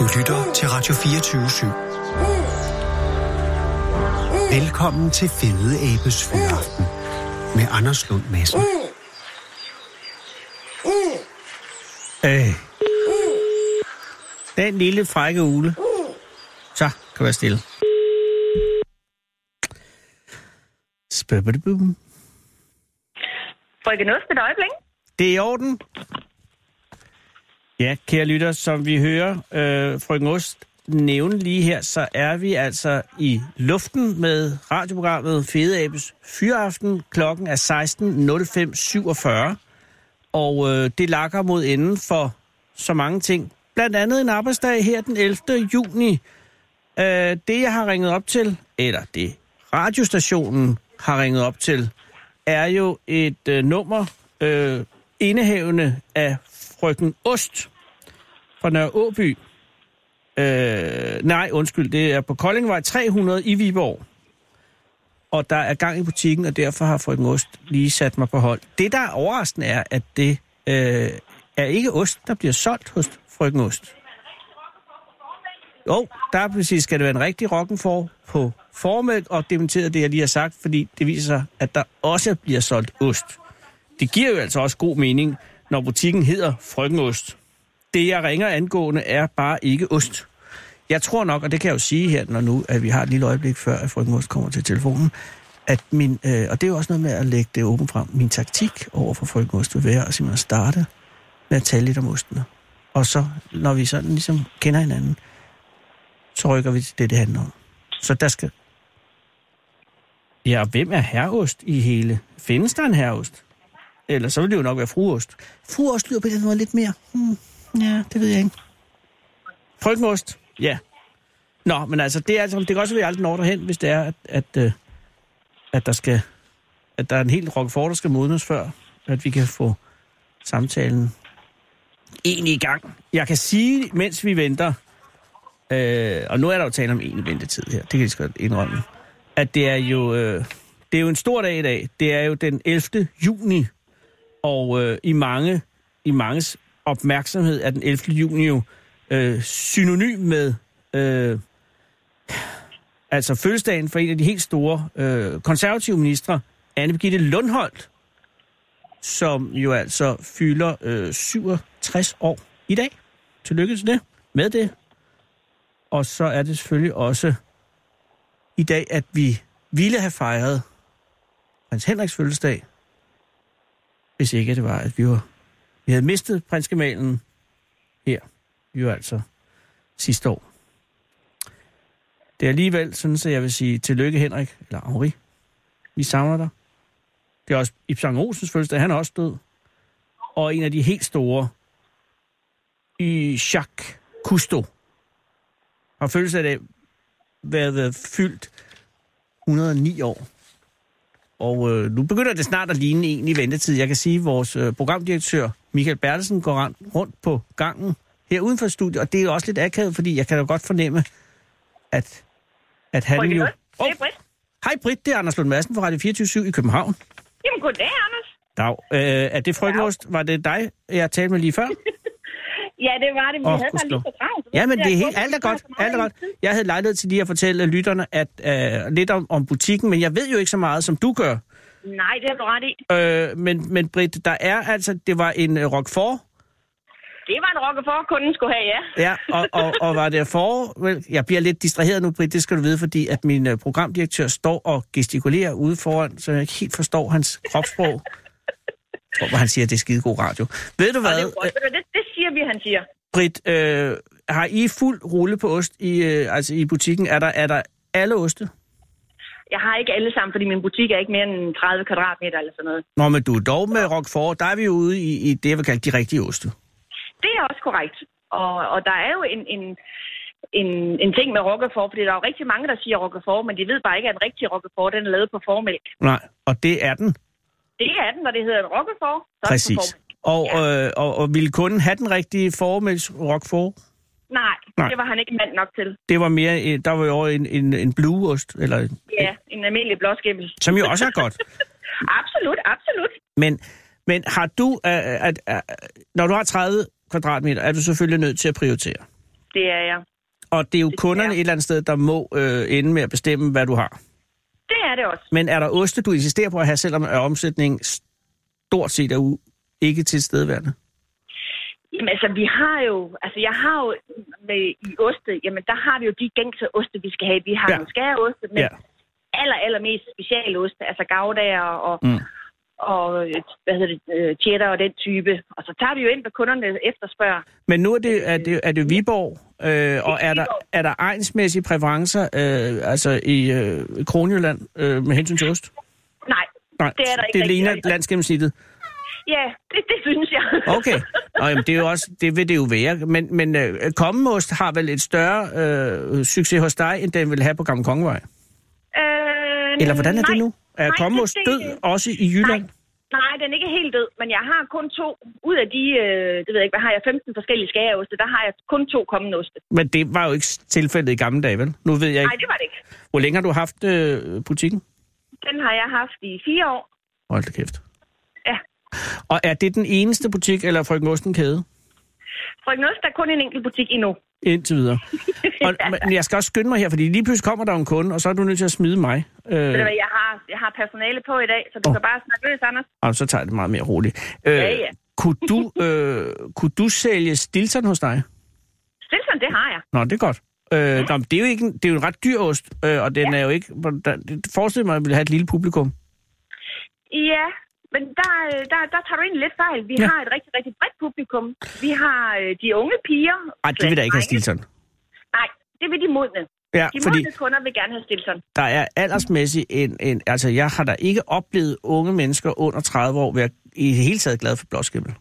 Du lytter til Radio 24 /7. Velkommen til Fede Abes Fyraften med Anders Lund Madsen. Øh. Den lille frække ule. Så kan være stille. Spøbbedebum. Frøken Ost et øjeblik. Det er i orden. Ja, kære lytter, som vi hører øh, frøken Ost nævne lige her, så er vi altså i luften med radioprogrammet Fede Abes Fyraften. Klokken er 16.05.47, og øh, det lakker mod enden for så mange ting. Blandt andet en arbejdsdag her den 11. juni. Øh, det, jeg har ringet op til, eller det radiostationen har ringet op til, er jo et øh, nummer øh, indehavende af frøken Ost fra Nørre Åby. Øh, nej, undskyld, det er på Koldingvej 300 i Viborg. Og der er gang i butikken, og derfor har frøken Ost lige sat mig på hold. Det, der er overraskende, er, at det øh, er ikke ost, der bliver solgt hos frøken Ost. Jo, der præcis skal det være en rigtig rockenfor på formælk og dementeret det, jeg lige har sagt, fordi det viser sig, at der også bliver solgt ost. Det giver jo altså også god mening, når butikken hedder Frøkenost. Det, jeg ringer angående, er bare ikke ost. Jeg tror nok, og det kan jeg jo sige her, når nu at vi har et lille øjeblik før, at Frøkenost kommer til telefonen, at min, øh, og det er jo også noget med at lægge det åbent frem, min taktik over for Frøkenost vil være at simpelthen starte med at tale lidt om ostene. Og så, når vi sådan ligesom kender hinanden, så rykker vi til det, det handler om. Så der skal... Ja, og hvem er herreost i hele? Findes der en herreost? Eller så vil det jo nok være fruost. Fruost lyder på den måde lidt mere. Hmm, ja, det ved jeg ikke. Frøkenost? Ja. Nå, men altså, det, er, altså, det kan også være, at vi aldrig når derhen, hvis det er, at, at, øh, at der skal at der er en helt rockefort, der skal modnes før, at vi kan få samtalen egentlig i gang. Jeg kan sige, mens vi venter, øh, og nu er der jo tale om en ventetid her, det kan jeg godt indrømme, at det er jo øh, det er jo en stor dag i dag. Det er jo den 11. juni, og øh, i mange i manges opmærksomhed er den 11. juni jo øh, synonym med øh, altså fødselsdagen for en af de helt store øh, konservative ministre, Anne Birgitte Lundholdt, som jo altså fylder øh, 67 år i dag. Tillykke til det. Med det. Og så er det selvfølgelig også i dag, at vi ville have fejret prins Henriks fødselsdag, hvis ikke det var, at vi var vi havde mistet prinsgemalen her, jo altså sidste år. Det er alligevel sådan, at jeg vil sige tillykke Henrik, eller Henri. Vi savner dig. Det er også Ibsen Olsens fødselsdag, han er også død. Og en af de helt store, i Jacques Cousteau, har fødselsdag af været fyldt 109 år. Og øh, nu begynder det snart at ligne en i ventetid. Jeg kan sige, at vores øh, programdirektør Michael Bertelsen går rundt på gangen her uden for studiet, og det er også lidt akavet, fordi jeg kan jo godt fornemme, at, at han jo... Oh. Er Britt. Hej Britt, det er Anders Lund Madsen fra Radio 24 i København. Jamen, goddag, Anders. Dag. Øh, er det frygtelost? Var det dig, jeg talte med lige før? ja, det var det, men oh, havde bare lige så travlt. Ja, men det er helt, alt er godt. Alt er godt. Jeg havde lejlighed til lige at fortælle lytterne at, øh, lidt om, om butikken, men jeg ved jo ikke så meget, som du gør. Nej, det har du ret i. Øh, men, men Britt, der er altså, det var en uh, Roquefort, Det var en rokke for, kunden skulle have, ja. ja, og, og, og var det for... Vel, jeg bliver lidt distraheret nu, Britt, det skal du vide, fordi at min uh, programdirektør står og gestikulerer ude foran, så jeg ikke helt forstår hans kropssprog. Jeg tror, han siger, at det er skide god radio. Ved du det, hvad, godt. Du, det, det siger vi, han siger. Britt, øh, har I fuld rulle på ost i, øh, altså i butikken? Er der, er der alle oste? Jeg har ikke alle sammen, fordi min butik er ikke mere end 30 kvadratmeter eller sådan noget. Nå, men du er dog med Roquefort, der er vi ude i, i det, jeg vil kalde de rigtige oste. Det er også korrekt. Og, og der er jo en, en, en, en ting med roquefort, fordi der er jo rigtig mange, der siger roquefort, men de ved bare ikke, at en rigtig roquefort, den er lavet på formælk. Nej, og det er den. Det er den, når det hedder en på Præcis. Og, Ja. øh, og, og ville kunden have den rigtige formælks Roquefort? Nej, Nej. Det var han ikke mand nok til. Det var mere, øh, der var jo en, en, en blueost, eller, Ja, en almindelig blåskimmel. som jo også er godt. Absolut, absolut. Men, men har du, øh, at, at, når du har 30 kvadratmeter, er du selvfølgelig nødt til at prioritere. det er jeg. Og det er jo Det kunderne er. et eller andet sted, der må øh, ende med at bestemme, hvad du har. Det er det også. Men er der oste, du insisterer på at have, selvom omsætningen stort set er u- ikke til stedværende? Jamen altså, vi har jo, altså jeg har jo med i oste, jamen der har vi jo de gængse oste, vi skal have. Vi har Ja. nogle skæreoste, men Ja. ja. aller, allermest specialoste, altså gavdager og, Mm. Og øh, hvad hedder det, øh, cheddar og den type. Og så tager vi jo ind, hvad kunderne efterspørger. Men nu er det, er det, er det Viborg, øh, og er der, er der egensmæssige præferencer øh, altså i øh, Kronjylland øh, med hensyn til ost? Nej, Nej, Det er der ikke det ligner landsgennemsnittet. ja, det, det synes jeg. Okay, Nå, jamen, det er jo også, det vil det jo være. Men, men øh, kommemost har vel et større øh, succes hos dig, end den vil have på Gamle Kongevej? Øh, Eller hvordan er nej, det nu? Er Nej, det- død også i Jylland? Nej, nej, den er ikke helt død, men jeg har kun to. Ud af de, øh, det ved jeg ikke, hvad har jeg, 15 forskellige skæreoste, der har jeg kun to kommende oste. Men det var jo ikke tilfældet i gamle dage, vel? Nu ved jeg Nej, ikke. det var det ikke. Hvor længe har du haft øh, butikken? Den har jeg haft i fire år. Hold da kæft. Ja. Og er det den eneste butik, eller Frøken Osten kæde? Frøken Ost er kun en enkelt butik endnu. Indtil videre. Og, men jeg skal også skynde mig her, fordi lige pludselig kommer der en kunde, og så er du nødt til at smide mig. Øh, Ved du hvad, jeg har, jeg har personale på i dag, så du oh. kan bare snakke løs, Anders. og så tager det meget mere roligt. Øh, Ja, ja. Kunne, du, øh, kunne du sælge Stilton hos dig? Stilson, det har jeg. Nå, det er godt. Øh, nå, men det er jo ikke det er jo en ret dyr ost, øh, og den er jo ikke... Der, forestiller mig, at jeg vil have et lille publikum. Ja, men der, øh, der, der tager du egentlig lidt fejl. Vi Ja. har et rigtig, rigtig bredt publikum. Vi har øh, de unge piger. Nej, det vil da ikke have. Stilton. Nej, det vil de modne. Ja, De fordi modne kunder vil gerne have Stilson. der er aldersmæssigt en, en... Altså, jeg har da ikke oplevet unge mennesker under 30 år være i det hele taget glade for blåskimmel.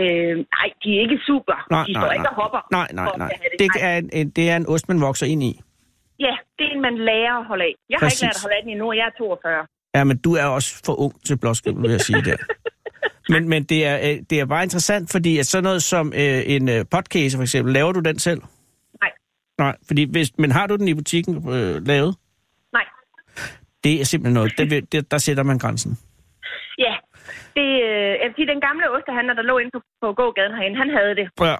Øh, nej, de er ikke super. Nej, de nej, står nej. ikke og hopper. Nej, nej, nej. Det Nej. er en, det er en ost, man vokser ind i. Ja, det er en, man lærer at holde af. Jeg har Præcis. ikke lært at holde af den endnu, og jeg er 42. Ja, men du er også for ung til blåskimmel, vil jeg sige der. Men, men det, er, øh, det er bare interessant, fordi at sådan noget som øh, en øh, podcast for eksempel, laver du den selv? Nej. Nej, fordi hvis, men har du den i butikken øh, lavet? Nej. Det er simpelthen noget, det, vil- der sætter man grænsen. Ja, det, øh, jeg vil sige, den gamle ostehandler, der lå inde på, på gågaden herinde, han havde det. Ja.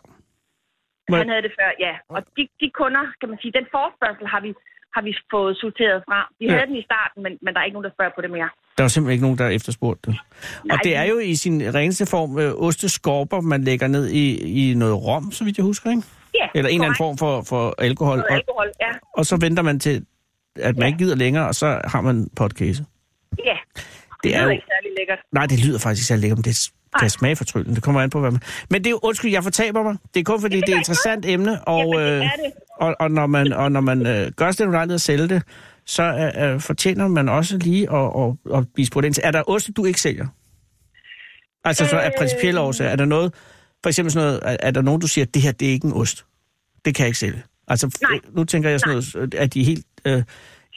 Men- Han havde det før, ja. Og de, de kunder, kan man sige, den forspørgsel har vi, har vi fået sorteret fra. Vi Ja. havde den i starten, men, men der er ikke nogen, der spørger på det mere. Der er jo simpelthen ikke nogen, der har efterspurgt det. Og Nej, det er jo i sin reneste form øh, osteskorper, man lægger ned i, i noget rom, så vidt jeg husker, ikke? Ja, Eller en eller anden form for, for alkohol. Noget Og, alkohol, ja. og så venter man til, at man Ja. ikke gider længere, og så har man podcast. Ja, Det det er er jo ikke særlig lækkert. Nej, det lyder faktisk ikke særlig lækkert, men det Nej. kan smage fortryllende. Det kommer an på, hvad man... Men det er jo, undskyld, jeg fortaber mig. Det er kun fordi, Det det er et interessant emne, og, Jamen, det øh, er det. Og, og når man, og når man øh, gør det ulejlighed at sælge det, så øh, øh, fortjener man også lige at, at, at ind til. Er der oste, du ikke sælger? Altså så af Øh. principielle årsager. Er der noget, for eksempel sådan noget, er, er der nogen, du siger, det her, det er ikke en ost? Det kan jeg ikke sælge. Altså, Nej. nu tænker jeg sådan noget, at de helt øh,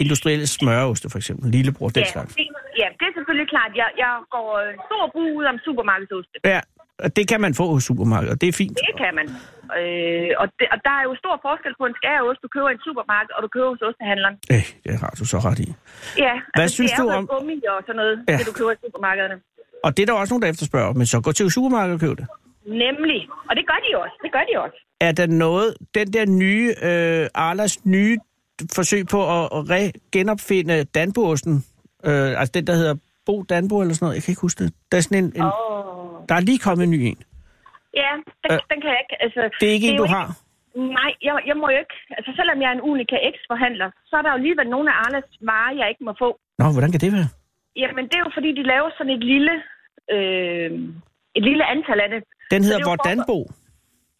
industrielle smøreoste, for eksempel, lillebror, den Ja, slags. det, ja, det er selvfølgelig klart. Jeg, jeg går øh, stor brug ud om supermarkedsoste. Ja, og det kan man få hos supermarkedet, og det er fint. Det kan man. Øh, og, det, og der er jo stor forskel på en skæreost, du køber i en supermarked, og du køber hos ostehandleren. Øh, det har du så ret i. Ja, Hvad altså, synes det er du om- gummi og sådan noget, Ja. det du køber i supermarkederne. Og det er der også nogen, der efterspørger, men så gå til supermarkedet og køb det. Nemlig. Og det gør de også. Det gør de også. Er der noget, den der nye, øh, Arlas nye forsøg på at, re- genopfinde Danboosten, øh, altså den, der hedder Bo Danbo eller sådan noget, jeg kan ikke huske det. Der er sådan en, en Oh. Der er lige kommet en ny en. Ja, den, Øh, den kan jeg ikke. Altså, Det er ikke en, jo du har. Nej, jeg, jeg må jo ikke. Altså, selvom jeg er en Unica X-forhandler, så er der jo alligevel nogle af Arlas varer, jeg ikke må få. Nå, hvordan kan det være? Jamen, det er jo fordi, de laver sådan et lille, øh, et lille antal af det. Den det hedder er jo Hvordan Bo.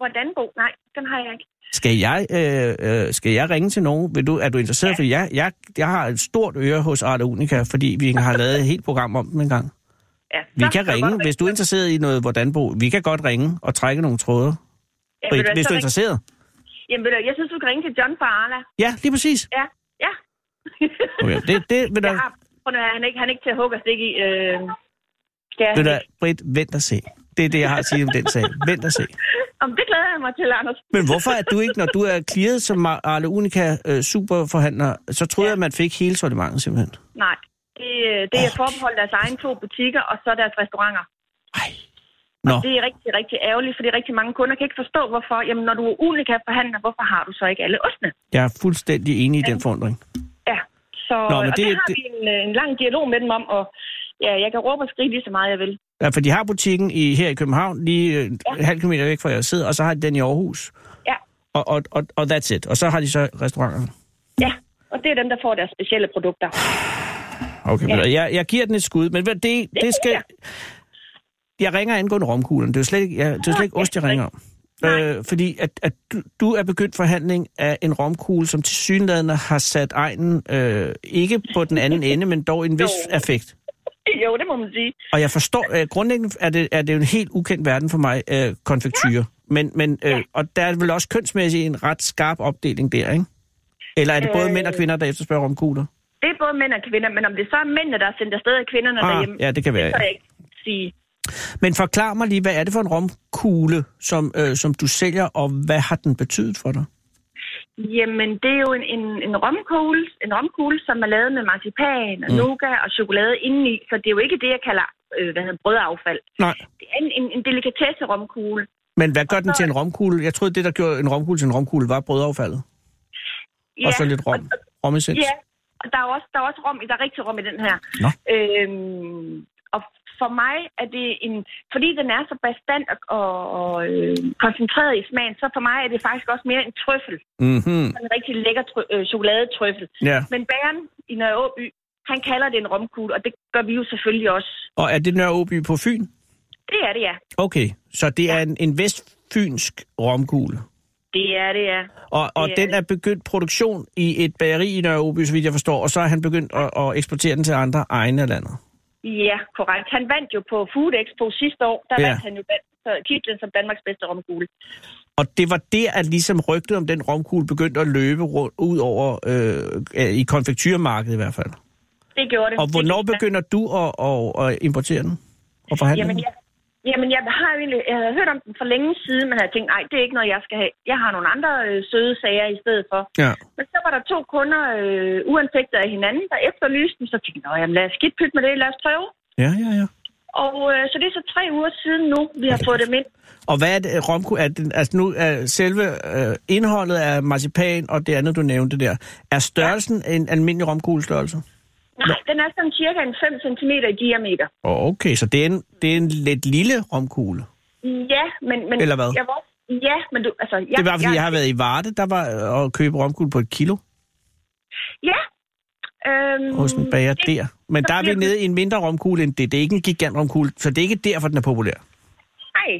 Hvordan bo? Nej, den har jeg ikke. Skal jeg, øh, øh, skal jeg ringe til nogen? Vil du, er du interesseret? Ja. Fordi jeg, jeg, jeg har et stort øre hos Arla Unica, fordi vi har lavet et helt program om dem en gang. Ja, Vi kan jeg ringe, hvis du er interesseret i noget hvordan bo. Vi kan godt ringe og trække nogle tråde. Ja, Britt, hvis du er interesseret. Jamen, jeg synes, du kan ringe til John fra Arla. Ja, lige præcis. Ja, ja. Okay, det, det vil jeg da, har, prøv nu, han er ikke, han er ikke til at hugge og stikke i. Øh, jeg vil da? Britt, vent og se. Det er det, jeg har at sige om den sag. Vent og se. Om det glæder jeg mig til, Anders. Men hvorfor er du ikke, når du er clearet som Arle Unica øh, superforhandler, så troede jeg, at man fik hele sortimentet simpelthen. Nej, det, øh, det er forbeholdt deres egen to butikker, og så deres restauranter. Ej. Nå. Og det er rigtig, rigtig ærgerligt, fordi rigtig mange kunder kan ikke forstå, hvorfor. Jamen, når du er unika forhandler, hvorfor har du så ikke alle ostene? Jeg er fuldstændig enig i den forundring. Ja, så Nå, men og det- det, har det- vi en, øh, en lang dialog med dem om, og ja, jeg kan råbe og skrige lige så meget, jeg vil. Ja, for de har butikken i, her i København, lige øh, en halv kilometer væk fra jeg sidder, og så har de den i Aarhus. Ja, Og, og, og, og that's it. Og så har de så restauranterne. ja, og det er dem, der får deres specielle produkter. Okay, ja. jeg, jeg giver den et skud, men hvad- det, det skal... ja. Jeg ringer angående romkuglen. Det er jo slet ikke, jeg, det er slet ikke ost, jeg ja, ringer om. Øh, fordi at, at du, du er begyndt forhandling af en romkugle, som til synlædende har sat egnen øh, ikke på den anden ende, men dog en vis Jo. effekt. Jo, det må man sige. Og jeg forstår, øh, grundlæggende er det, er det jo en helt ukendt verden for mig, øh, konfektyre. Men, men, øh, Ja. og der er vel også kønsmæssigt en ret skarp opdeling der, ikke? Eller er det både Øh. mænd og kvinder, der efterspørger romkugler? Det er både mænd og kvinder, men om det så er mændene, der er sendt afsted af kvinderne Ah, derhjemme, ja, det kan være, det kan jeg ikke sige. Men forklar mig lige, hvad er det for en romkugle, som, øh, som du sælger, og hvad har den betydet for dig? Jamen, det er jo en, en, en, romkugle, en romkugle, som er lavet med marcipan og Mm. nougat og chokolade indeni, så det er jo ikke det, jeg kalder øh, hvad hedder, brødaffald. Nej. Det er en, en, en delikatesse-romkugle. Men hvad gør Og den så- til en romkugle? Jeg troede, det, der gjorde en romkugle til en romkugle, var brødaffaldet. Ja, Og så lidt rom. Romessens. Ja, der er også, der er også rom, i- der er rigtig rom i den her. Nå. Øhm, og for mig er det en... Fordi den er så bestand og, og, og øh, koncentreret i smagen, så for mig er det faktisk også mere en trøffel. Mm-hmm. En rigtig lækker trø- øh, chokoladetrøffel. Ja. Men bæren i Nørre Åby, han kalder det en romkugle, og det gør vi jo selvfølgelig også. Og er det Nørre Åby på Fyn? Det er det, ja. Okay, så det er en, en vestfynsk romkugle. Det er det, ja. Og, og Det er den det. er begyndt produktion i et bageri i Nørre Åby, så vidt jeg forstår, og så er han begyndt at, at eksportere den til andre egne af landet. Ja, korrekt. Han vandt jo på Food Expo sidste år. Der Ja. vandt han jo titlen som Danmarks bedste romkugle. Og det var der, at ligesom rygtet om den romkugle begyndte at løbe rundt, ud over øh, i konfektyrmarkedet i hvert fald. Det gjorde det. Og hvornår det, begynder du at, at, at importere den? Og forhandle Jamen, den? jeg, jamen, jeg har jo egentlig jeg havde hørt om den for længe siden, men jeg tænkt, nej, det er ikke noget, jeg skal have. Jeg har nogle andre øh, søde sager i stedet for. Ja. Men så var der to kunder, øh, uanfægtet af hinanden, der efterlyste den. Så tænkte jeg, "Nå, jamen, lad os skidt pytte med det, lad os prøve. Ja, ja, ja. Og øh, så det er så tre uger siden nu, vi har fået dem ind. Og hvad er det, romkugle? Er det, altså nu er selve øh, indholdet af marcipan og det andet, du nævnte der, er størrelsen ja. en almindelig romkuglestørrelse? Nej, den er sådan cirka en 5 cm i diameter. Okay, så det er en, det er en lidt lille romkugle. Ja, men... men Eller hvad? Jeg var, ja, men du... Altså, jeg, Det bare fordi, jeg har været i Varde, der var øh, at købe romkugle på et kilo Ja. Øhm, hos en bager det- der. Men der er vi nede i en mindre romkugle end det. Det er ikke en gigantromkugle, så det er ikke derfor, den er populær. Nej,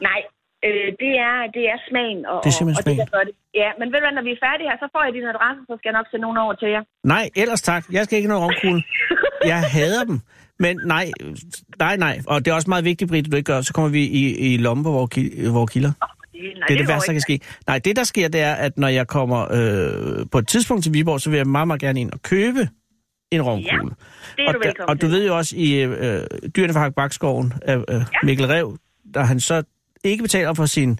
nej. Øh, det, er, det er smagen. Og, Det er simpelthen og, og smagen. det, der det. Ja, men ved du når vi er færdige her, så får jeg din adresse, så skal jeg nok sende nogen over til jer. Nej, ellers tak. Jeg skal ikke have noget romkugle. Jeg hader dem. Men nej, nej, nej. Og det er også meget vigtigt, Britt, at du ikke gør. Så kommer vi i, i lommen på vores, vores kilder. Det, nej, det er det værste, der kan ske. Nej, det der sker, det er, at når jeg kommer øh, på et tidspunkt til Viborg, så vil jeg meget, meget gerne ind og købe en romkugle. Det er og, du der, velkommen og du ved jo også, i øh, Dyrene fra Bakskoven af øh, Mikkel Rev, der han så ikke betaler for sin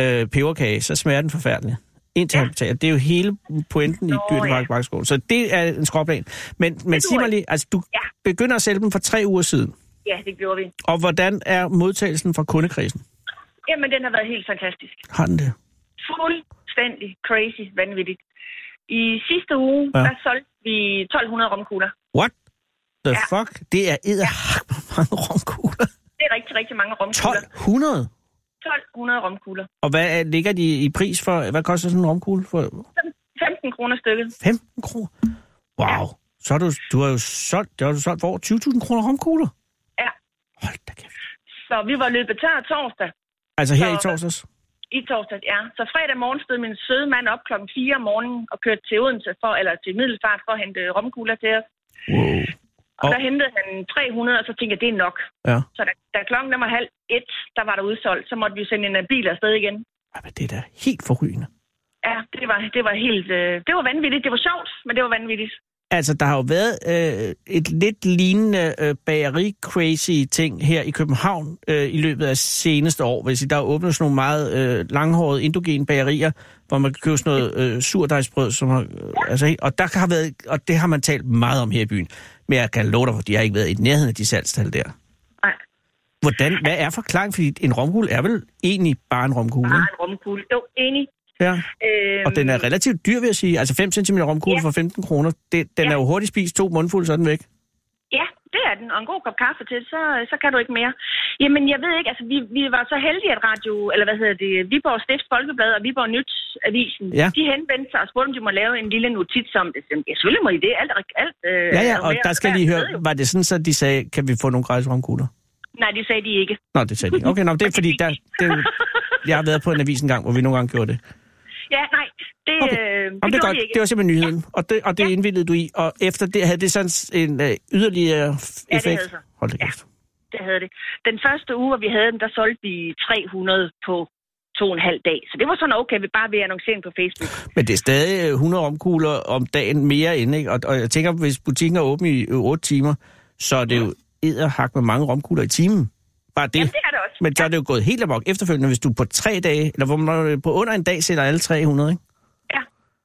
øh, peberkage, så smager den forfærdelig. Indtil ja. Han betaler. Det er jo hele pointen i Nå, Dyrene fra ja. Så det er en skråplan. Men, men sig mig lige, altså du Ja. begynder at sælge dem for tre uger siden. Ja, det gjorde vi. Og hvordan er modtagelsen fra kundekredsen? Jamen, den har været helt fantastisk. Har den det? Fuldstændig crazy, vanvittigt. I sidste uge, Ja. der solgte vi 1200 romkugler. What the Ja. fuck? Det er edderhak på mange romkugler. Det er rigtig, rigtig mange romkugler. 1200? 1200 romkugler. Og hvad er, ligger de i pris for? Hvad koster sådan en romkugle? For 15 kroner stykket. 15 kroner? Wow. Så har du, du har jo solgt, det har du solgt for over 20.000 kroner romkugler. Ja. Hold da kæft. Så vi var løbet tør torsdag. Altså her Så- i torsdags? I torsdag, ja. Så fredag morgen stod min søde mand op klokken 4 om morgenen og kørte til Odense for, eller til Middelfart for at hente romkugler til os. Wow. Og Og- der hentede han 300, og så tænkte jeg, det er nok. Ja. Så da, da klokken var halv et, der var der udsolgt, så måtte vi sende en bil afsted igen. Ej, men det er da helt forrygende. Ja, det var, det var helt... Øh, det var vanvittigt. Det var sjovt, men det var vanvittigt. Altså, der har jo været øh, et lidt lignende øh, bageri-crazy ting her i København øh, i løbet af seneste år. Hvis der er åbnet sådan nogle meget øh, langhårede indogene bagerier, hvor man kan købe sådan noget øh, surdejsbrød, som har, øh, altså, og, der har været, og det har man talt meget om her i byen. Men jeg kan love dig, for de har ikke været i nærheden af de salgstal der. Nej. Hvordan, hvad er forklaringen? Fordi en romkugle er vel egentlig bare en romkugle, Bare en romkugle. Jo, enig. Ja. Øhm, Og den er relativt dyr, vil jeg sige. Altså 5 cm romkugle Ja. for 15 kroner. Det, den Ja. er jo hurtigt spist to mundfulde sådan væk. Ja, det er den. Og en god kop kaffe til, så, så kan du ikke mere. Jamen, jeg ved ikke, altså vi, vi var så heldige, at radio, eller hvad hedder det, Viborg Stift Folkeblad og Viborg Nyt Avisen, Ja. de henvendte sig og spurgte, om de må lave en lille notits om det. Ja, selvfølgelig må I det. Alt, alt, øh, Ja, ja, og der skal lige høre, var det sådan, så de sagde, kan vi få nogle gratis romkugler? Nej, det sagde de ikke. Nå, det sagde de. Okay, nå, det er fordi, der, det, jeg har været på en avis en gang, hvor vi nogle gange gjorde det. Ja, nej, det, Okay. øh, det, Jamen, det er gjorde godt. Det var simpelthen nyheden. Og det, og det indvildede du i. Og efter det havde det sådan en øh, yderligere f- Ja, det effekt. havde så. Hold da Ja. kæft. Det havde det. Den første uge, hvor vi havde den, der solgte vi 300 på to og en halv dag. Så det var sådan okay, vi bare ved annoncering på Facebook. Men det er stadig øh, 100 omkugler om dagen mere end, ikke? Og, og jeg tænker, hvis butikken er åben i øh, 8 timer, så er det jo edderhak med mange romkugler i timen. Bare det. Jamen, det er det også. Men så er det jo gået helt amok efterfølgende, hvis du på tre dage, eller hvor man på under en dag sælger alle 300, ikke?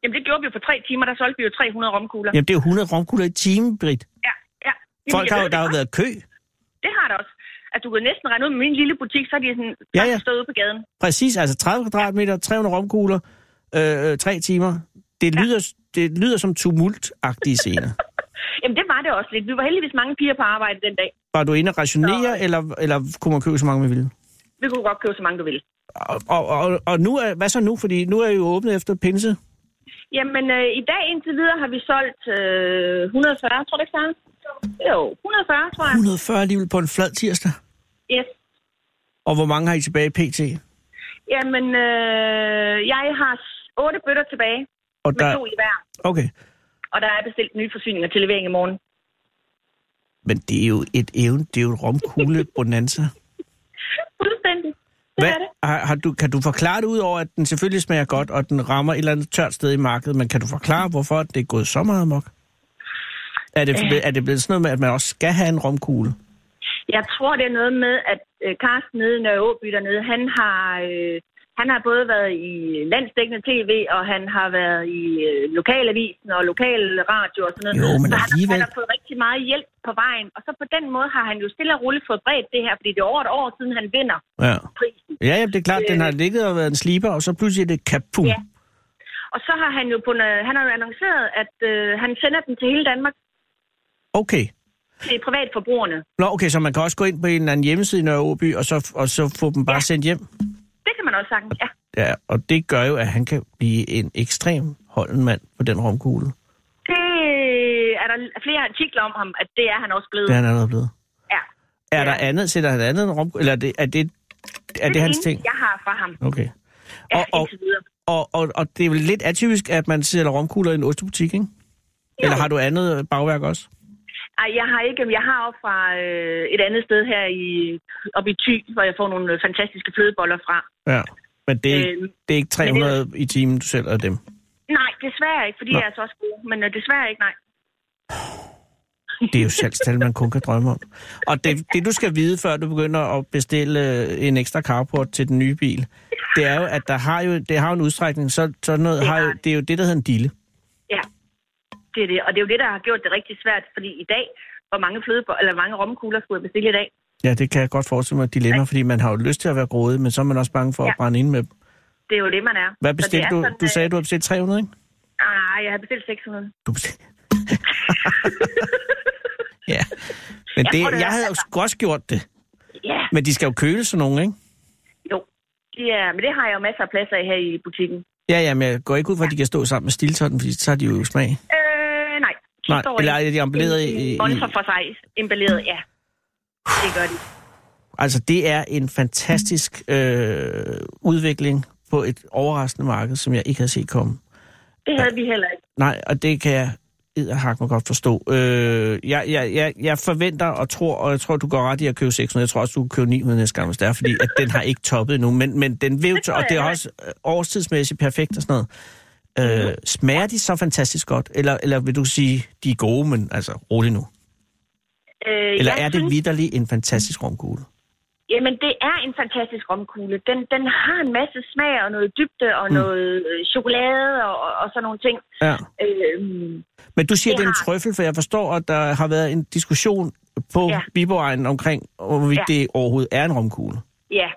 Ja. Jamen, det gjorde vi jo på tre timer. Der solgte vi jo 300 romkugler. Jamen, det er jo 100 romkugler i timen, Britt. Ja, ja. Jamen, Folk har jo, der har været kø. Det har der også. Altså, du kan næsten regne ud med min lille butik, så er de sådan, Ja, ja, ja. ja. stået ude på gaden. Præcis, altså 30 kvadratmeter, 300 romkugler, øh, øh, tre timer. Det lyder, det lyder som tumultagtige scener. Jamen, det var det også lidt. Vi var heldigvis mange piger på arbejde den dag. Var du inde og rationere, Nå. eller, eller kunne man købe så mange, man ville? Vi kunne godt købe så mange, du ville. Og, og, og, og nu er, hvad så nu? Fordi nu er I jo åbnet efter pinse. Jamen, øh, i dag indtil videre har vi solgt øh, 140, tror du ikke, Søren? Jo, 140, tror jeg. 140 alligevel på en flad tirsdag. Yes. Og hvor mange har I tilbage i PT? Jamen, øh, jeg har otte bøtter tilbage Og med der, to i hver. okay, Og der er bestilt nye forsyninger til levering i morgen. men det er jo et event, det er jo et romkugle bonanza. Det Hvad, er det. har, har du, kan du forklare det ud over, at den selvfølgelig smager godt, og den rammer et eller andet tørt sted i markedet, men kan du forklare, hvorfor det er gået så meget amok? Er det, Øh. er det blevet sådan noget med, at man også skal have en romkugle? Jeg tror, det er noget med, at øh, Carsten nede i Nørre Åby dernede, han har, øh, han har både været i landsdækkende tv, og han har været i øh, lokalavisen og lokal radio og sådan noget. Jo, men så han, alligevel- han har fået rigtig meget hjælp på vejen. Og så på den måde har han jo stille og roligt fået bredt det her, fordi det er over et år siden, han vinder Ja. prisen. Ja, ja, det er klart, den har ligget og været en sliber, og så pludselig er det kapum. Ja. Og så har han jo, på, han har jo annonceret, at øh, han sender den til hele Danmark, Okay. til privatforbrugerne. Nå, okay, så man kan også gå ind på en eller anden hjemmeside i Nørre Åby, og så, og så få dem bare Ja. sendt hjem? Det sagtens, ja. Ja, og det gør jo, at han kan blive en ekstrem holden mand på den romkugle. Det er der flere artikler om ham, at det er han også blevet. Det er han allerede blevet. Ja. Er der andet, sætter han andet end romkugle, eller er det, er det, er det, hans eneste, ting? jeg har fra ham. Okay. Ja, Og- og-. Og, og, og det er vel lidt atypisk, at man sælger romkugler i en ostebutik, ikke? Eller har du andet bagværk også? Ej, jeg har ikke. Jeg har også fra øh, et andet sted her i, oppe i Thy, hvor jeg får nogle øh, fantastiske flødeboller fra. Ja. Men det er, Øhm, det er ikke 300 i timen, du sælger dem? Nej, desværre ikke, fordi Nå. jeg er så også gode. Men øh, desværre ikke, nej. Det er jo salgstal, man kun kan drømme om. Og det, det, du skal vide, før du begynder at bestille øh, en ekstra carport til den nye bil, det er jo, at der har jo, det har jo en udstrækning, så, så noget Det har jo, det. det er jo det, der hedder en dille. Ja, det er det. Og det er jo det, der har gjort det rigtig svært, fordi i dag, hvor mange flødeboller, eller mange romkugler skulle jeg bestille i dag? Ja, det kan jeg godt forestille mig et dilemma, fordi man har jo lyst til at være grådig, men så er man også bange for Ja. at brænde ind med dem. Det er jo det, man er. Hvad bestilte du? sådan, Du øh, sagde, du har bestilt 300, ikke? Ah, jeg har bestilt 600. Du bestilte... ja, men Jeg det, tror, det jeg havde jo sgu også gjort det. Ja, Men de skal jo køles sådan nogle, ikke? jo. De er, men det har jeg jo masser af plads af her i butikken. Ja, ja, men jeg går ikke ud fra, at de kan stå sammen med stiltotten, fordi så har de jo smag. Nej. Står eller er de emballeret i- Monster for sig. Emballeret, ja. Det gør de. Altså, det er en fantastisk øh, udvikling på et overraskende marked, som jeg ikke havde set komme. Det havde vi heller ikke. Nej, og det kan jeg edderhak mig godt forstå. Øh, jeg, jeg, jeg, jeg forventer og tror, og jeg tror, du går ret i at købe 600. Jeg tror også, du kan købe 900 næste gang, hvis det er, fordi at den har ikke toppet endnu. Men, men den vil og det er også øh, årstidsmæssigt perfekt og sådan noget. Øh, smager de så fantastisk godt? Eller, eller vil du sige, de er gode, men altså rolig nu? Øh, Eller er det synes, vidderligt en fantastisk romkugle? Jamen, det er en fantastisk romkugle. Den, den har en masse smag og noget dybde og Mm. noget øh, chokolade og, og, sådan nogle ting. Ja. Øh, Men du siger, Det det er en trøffel, for jeg forstår, at der har været en diskussion på ja. Biboegnen omkring, hvorvidt ja. Ja. det overhovedet er en romkugle. Ja,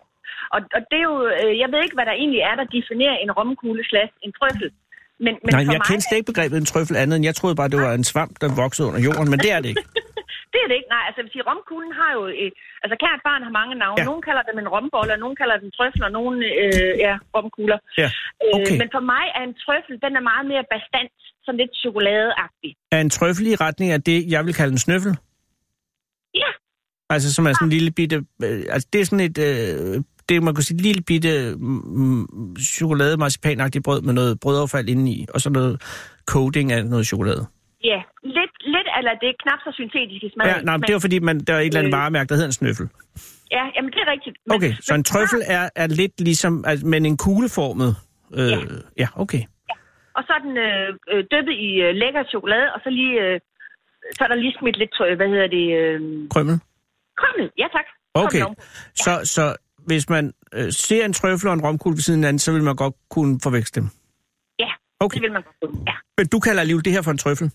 og, og det er jo, øh, jeg ved ikke, hvad der egentlig er, der definerer en romkugle slash en trøffel. Men, men Nej, jeg mig, kendte ikke begrebet en trøffel andet, end jeg troede bare, det var en svamp, der voksede under jorden, men det er det ikke. det er det ikke. Nej, altså sige, romkuglen har jo, øh, altså kært barn har mange navne. Ja. Nogen kalder dem en rombolle, og nogen kalder den trøffel, og nogen, øh, ja, romkugler. Ja, okay. Øh, men for mig er en trøffel, den er meget mere bastant, sådan lidt chokoladeagtig. Er en trøffel i retning af det, jeg vil kalde en snøffel? Ja, Altså, som er sådan en lille bitte... Øh, altså, det er sådan et... Øh, det man kan sige, et lille bitte mm, chokolade marcipanagtigt brød med noget brødaffald indeni, og så noget coating af noget chokolade. ja. Lidt, lidt eller det er knap så syntetiske smag. Ja, nej, men det var fordi, man, der er et eller andet Øh. varemærke, der hedder en snøffel. Ja, jamen det er rigtigt. Men, Okay, så en trøffel er, er lidt ligesom, altså, men en kugleformet... Øh, ja. ja, okay. Og så er den øh, øh, dyppet i øh, lækker chokolade, og så lige... Øh, så er der lige smidt lidt, øh, hvad hedder det... Øh, Krømmel. krømmel. Ja, tak. Okay, så, så hvis man øh, ser en trøffel og en romkugle ved siden af hinanden, så vil man godt kunne forveksle dem. Ja, Okay. det vil man godt kunne. Ja. Men du kalder alligevel det her for en trøffel?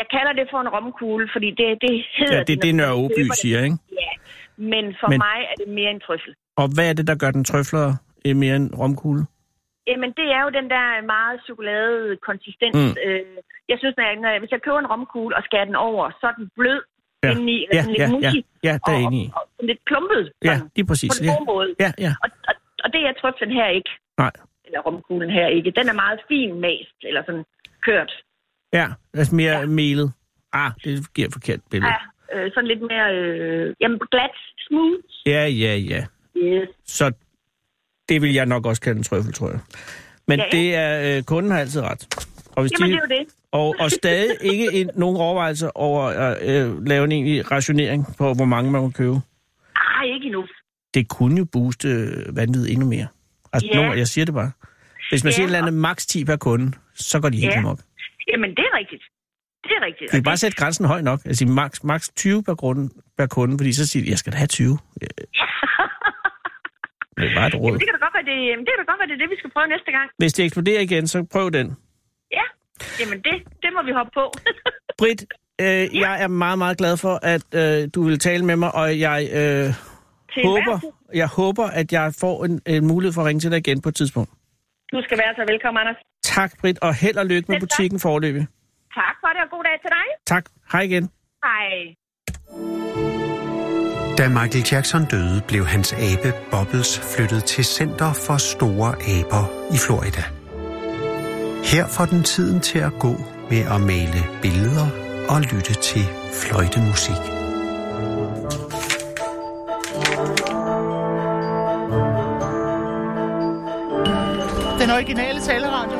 Jeg kalder det for en romkugle, fordi det, det hedder Ja, det er det, Nørre Åby det. siger, ikke? Ja, men for Men- mig er det mere en trøffel. Og hvad er det, der gør den trøfler øh, mere end romkugle? Jamen, det er jo den der meget chokoladede konsistens. Mm. Mm. Øh, jeg synes, når jeg, når jeg, hvis jeg køber en romkugle og skærer den over, så er den blød Ja. ja. indeni, eller Ja, sådan ja, lidt mushy, ja, der er og, og, og lidt klumpet. Ja, lige præcis. På den Ja, måde. ja, ja. Og, og, og det er trøflen her ikke. Nej. Eller romkuglen her ikke. Den er meget fin mast, eller sådan kørt. Ja, altså mere ja. melet. Ah, det giver forkert billede. Ja, øh, sådan lidt mere øh, jamen, glat, smooth. Ja, ja, ja. Yes. Så det vil jeg nok også kalde en trøffel, tror jeg. Men ja, Ja, ja. det er, øh, kunden har altid ret. Og, hvis Jamen, de, det er jo det. Og, og stadig ikke en, nogen overvejelser over at øh, lave en egentlig rationering på, hvor mange man må købe. Ah, ikke endnu. Det kunne jo booste vanvittigt endnu mere. Altså, Ja. ja. jeg siger det bare. Hvis man Ja, siger et eller andet max 10 per kunde, så går de helt Ja. amok. Jamen, det er rigtigt. Det er rigtigt. Vi kan bare sætte grænsen højt nok. Altså max, max 20 per kunde, per kunde, fordi så siger de, jeg skal da have 20. Øh, Det er bare et råd. Jamen, det kan da godt være, det, det kan da godt være, det er det, vi skal prøve næste gang. Hvis det eksploderer igen, så prøv den. Ja, jamen det, det må vi hoppe på. Britt, øh, jeg er meget, meget glad for, at øh, du vil tale med mig, og jeg øh, håber, jeg håber, at jeg får en, en mulighed for at ringe til dig igen på et tidspunkt. Du skal være så velkommen, Anders. Tak, Britt, og held og lykke med Selv tak. butikken forløbig. Tak for det, og god dag til dig. Tak. Hej igen. Hej. Da Michael Jackson døde, blev hans abe Bobbles flyttet til Center for Store Aber i Florida. Her får den tiden til at gå med at male billeder og lytte til fløjtemusik. Den originale taleradio.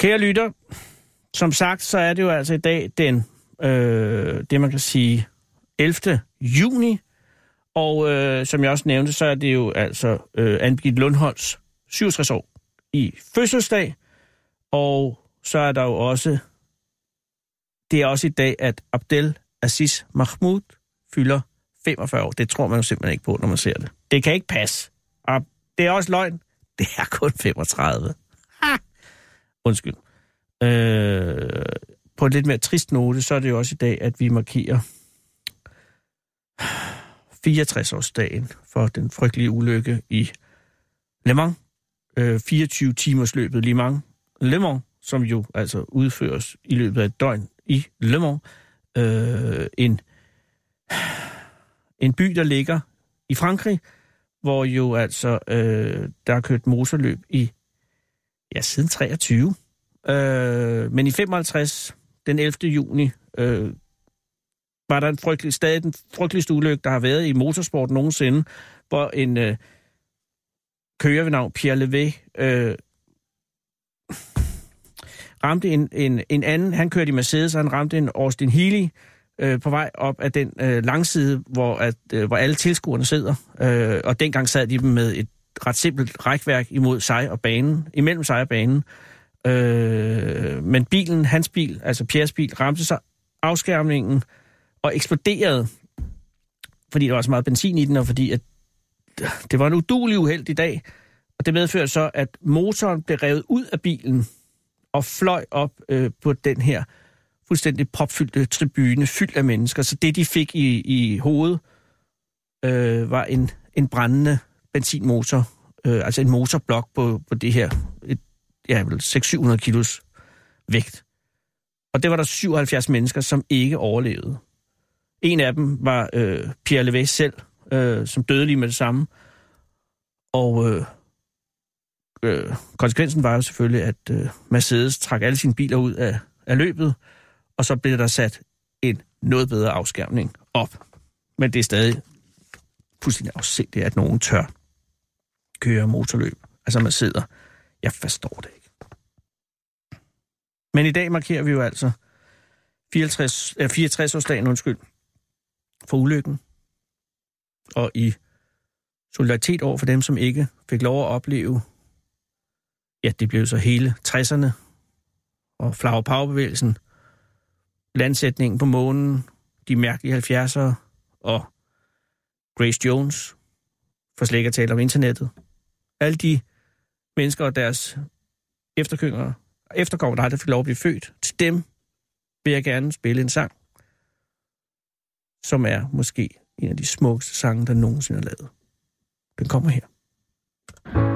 Kære lytter, som sagt, så er det jo altså i dag den, øh, det man kan sige, 11. juni. Og øh, som jeg også nævnte, så er det jo altså øh, Anne Lundholds 67 år i fødselsdag. Og så er der jo også, det er også i dag, at Abdel Aziz Mahmoud fylder 45 år. Det tror man jo simpelthen ikke på, når man ser det. Det kan ikke passe. Og det er også løgn. Det er kun 35. Ha! Undskyld. Øh, på en lidt mere trist note, så er det jo også i dag, at vi markerer 64-årsdagen for den frygtelige ulykke i Le Mans. Øh, 24 timers løbet Le Mans. Le Mans, som jo altså udføres i løbet af et døgn i Le Mans. Øh, en, en by, der ligger i Frankrig, hvor jo altså øh, der er kørt motorløb i ja, siden 23. Øh, men i 55, den 11. juni, øh, var der en frygtelig, stadig den frygteligste ulykke, der har været i motorsport nogensinde, hvor en øh, kører ved navn Pierre Levé øh, ramte en, en, en anden, han kørte i Mercedes, og han ramte en Austin Healey øh, på vej op af den øh, langside, hvor, at, øh, hvor alle tilskuerne sidder. Øh, og dengang sad de dem med et ret simpelt rækværk imod sig og banen, imellem sig og banen. Øh, men bilen, hans bil, altså Pierres bil, ramte sig afskærmningen og eksploderede, fordi der var så meget benzin i den, og fordi at det var en udulig uheld i dag. Og det medførte så, at motoren blev revet ud af bilen, og fløj op øh, på den her fuldstændig propfyldte tribune, fyldt af mennesker. Så det, de fik i, i hovedet, øh, var en, en brændende benzinmotor, øh, altså en motorblok på, på det her, et, ja, vel 600-700 kilos vægt. Og det var der 77 mennesker, som ikke overlevede. En af dem var øh, Pierre Levé selv, øh, som dødelige med det samme. Og øh, øh, konsekvensen var jo selvfølgelig, at øh, Mercedes trak alle sine biler ud af, af løbet, og så blev der sat en noget bedre afskærmning op. Men det er stadig fuldstændig afsindigt, at nogen tør køre motorløb. Altså man sidder, jeg forstår det ikke. Men i dag markerer vi jo altså 64, 64-årsdagen, øh, undskyld, for ulykken. Og i solidaritet over for dem, som ikke fik lov at opleve, ja, det blev så hele 60'erne og flagpagbevægelsen, landsætningen på månen, de mærkelige 70'ere og Grace Jones, for slet ikke at tale om internettet. Alle de mennesker og deres efterkommere, efterkommere, der aldrig fik lov at blive født, til dem vil jeg gerne spille en sang, som er måske en af de smukkeste sange, der nogensinde er lavet. Den kommer her.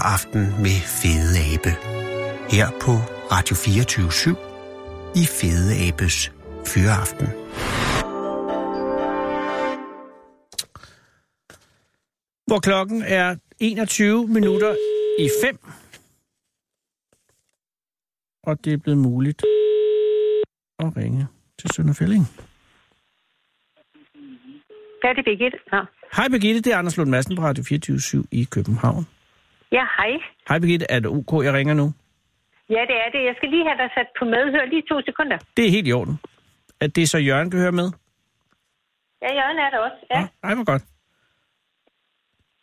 Fyreaften med Fede Abe. Her på Radio 24 i Fede Abes Fyreaften. Hvor klokken er 21 minutter i 5. Og det er blevet muligt at ringe til Sønder Fælling. Ja, det er Birgitte. Ja. Hej Birgitte, det er Anders Lund Madsen på Radio 24 i København. Ja, hej. Hej Birgitte, er det ok, jeg ringer nu? Ja, det er det. Jeg skal lige have dig sat på medhør lige to sekunder. Det er helt i orden. At det er så Jørgen kan høre med? Ja, Jørgen er der også. Ja. Ej, hvor godt.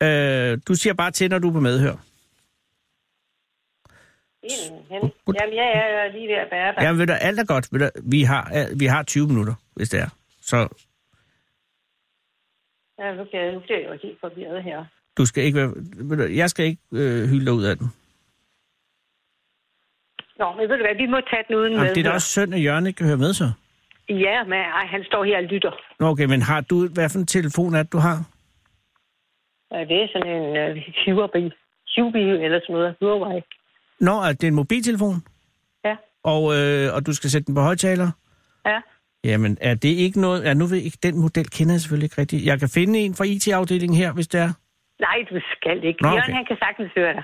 Øh, du siger bare til, når du er på medhør. Jamen, jeg er lige ved at være der. Jamen ved du, alt er godt. Ved du, vi, har, vi har 20 minutter, hvis det er. Så Ja, nu bliver jeg jo helt forvirret her. Du skal ikke være... Jeg skal ikke øh, hylde dig ud af den. Nå, men ved du hvad, vi må tage den uden Jamen, det er da også synd, at Jørgen ikke kan høre med så. Ja, men ej, han står her og lytter. Nå, okay, men har du... Hvad for en telefon er det, du har? Ja, det er sådan en uh, Huawei. Huawei eller sådan noget. Huawei. Nå, er det en mobiltelefon? Ja. Og, øh, og du skal sætte den på højtaler? Ja. Jamen, er det ikke noget... Ja, nu ved ikke, den model kender jeg selvfølgelig ikke rigtigt. Jeg kan finde en fra IT-afdelingen her, hvis det er. Nej, du skal ikke. Nå, okay. Jørgen, han kan sagtens høre dig.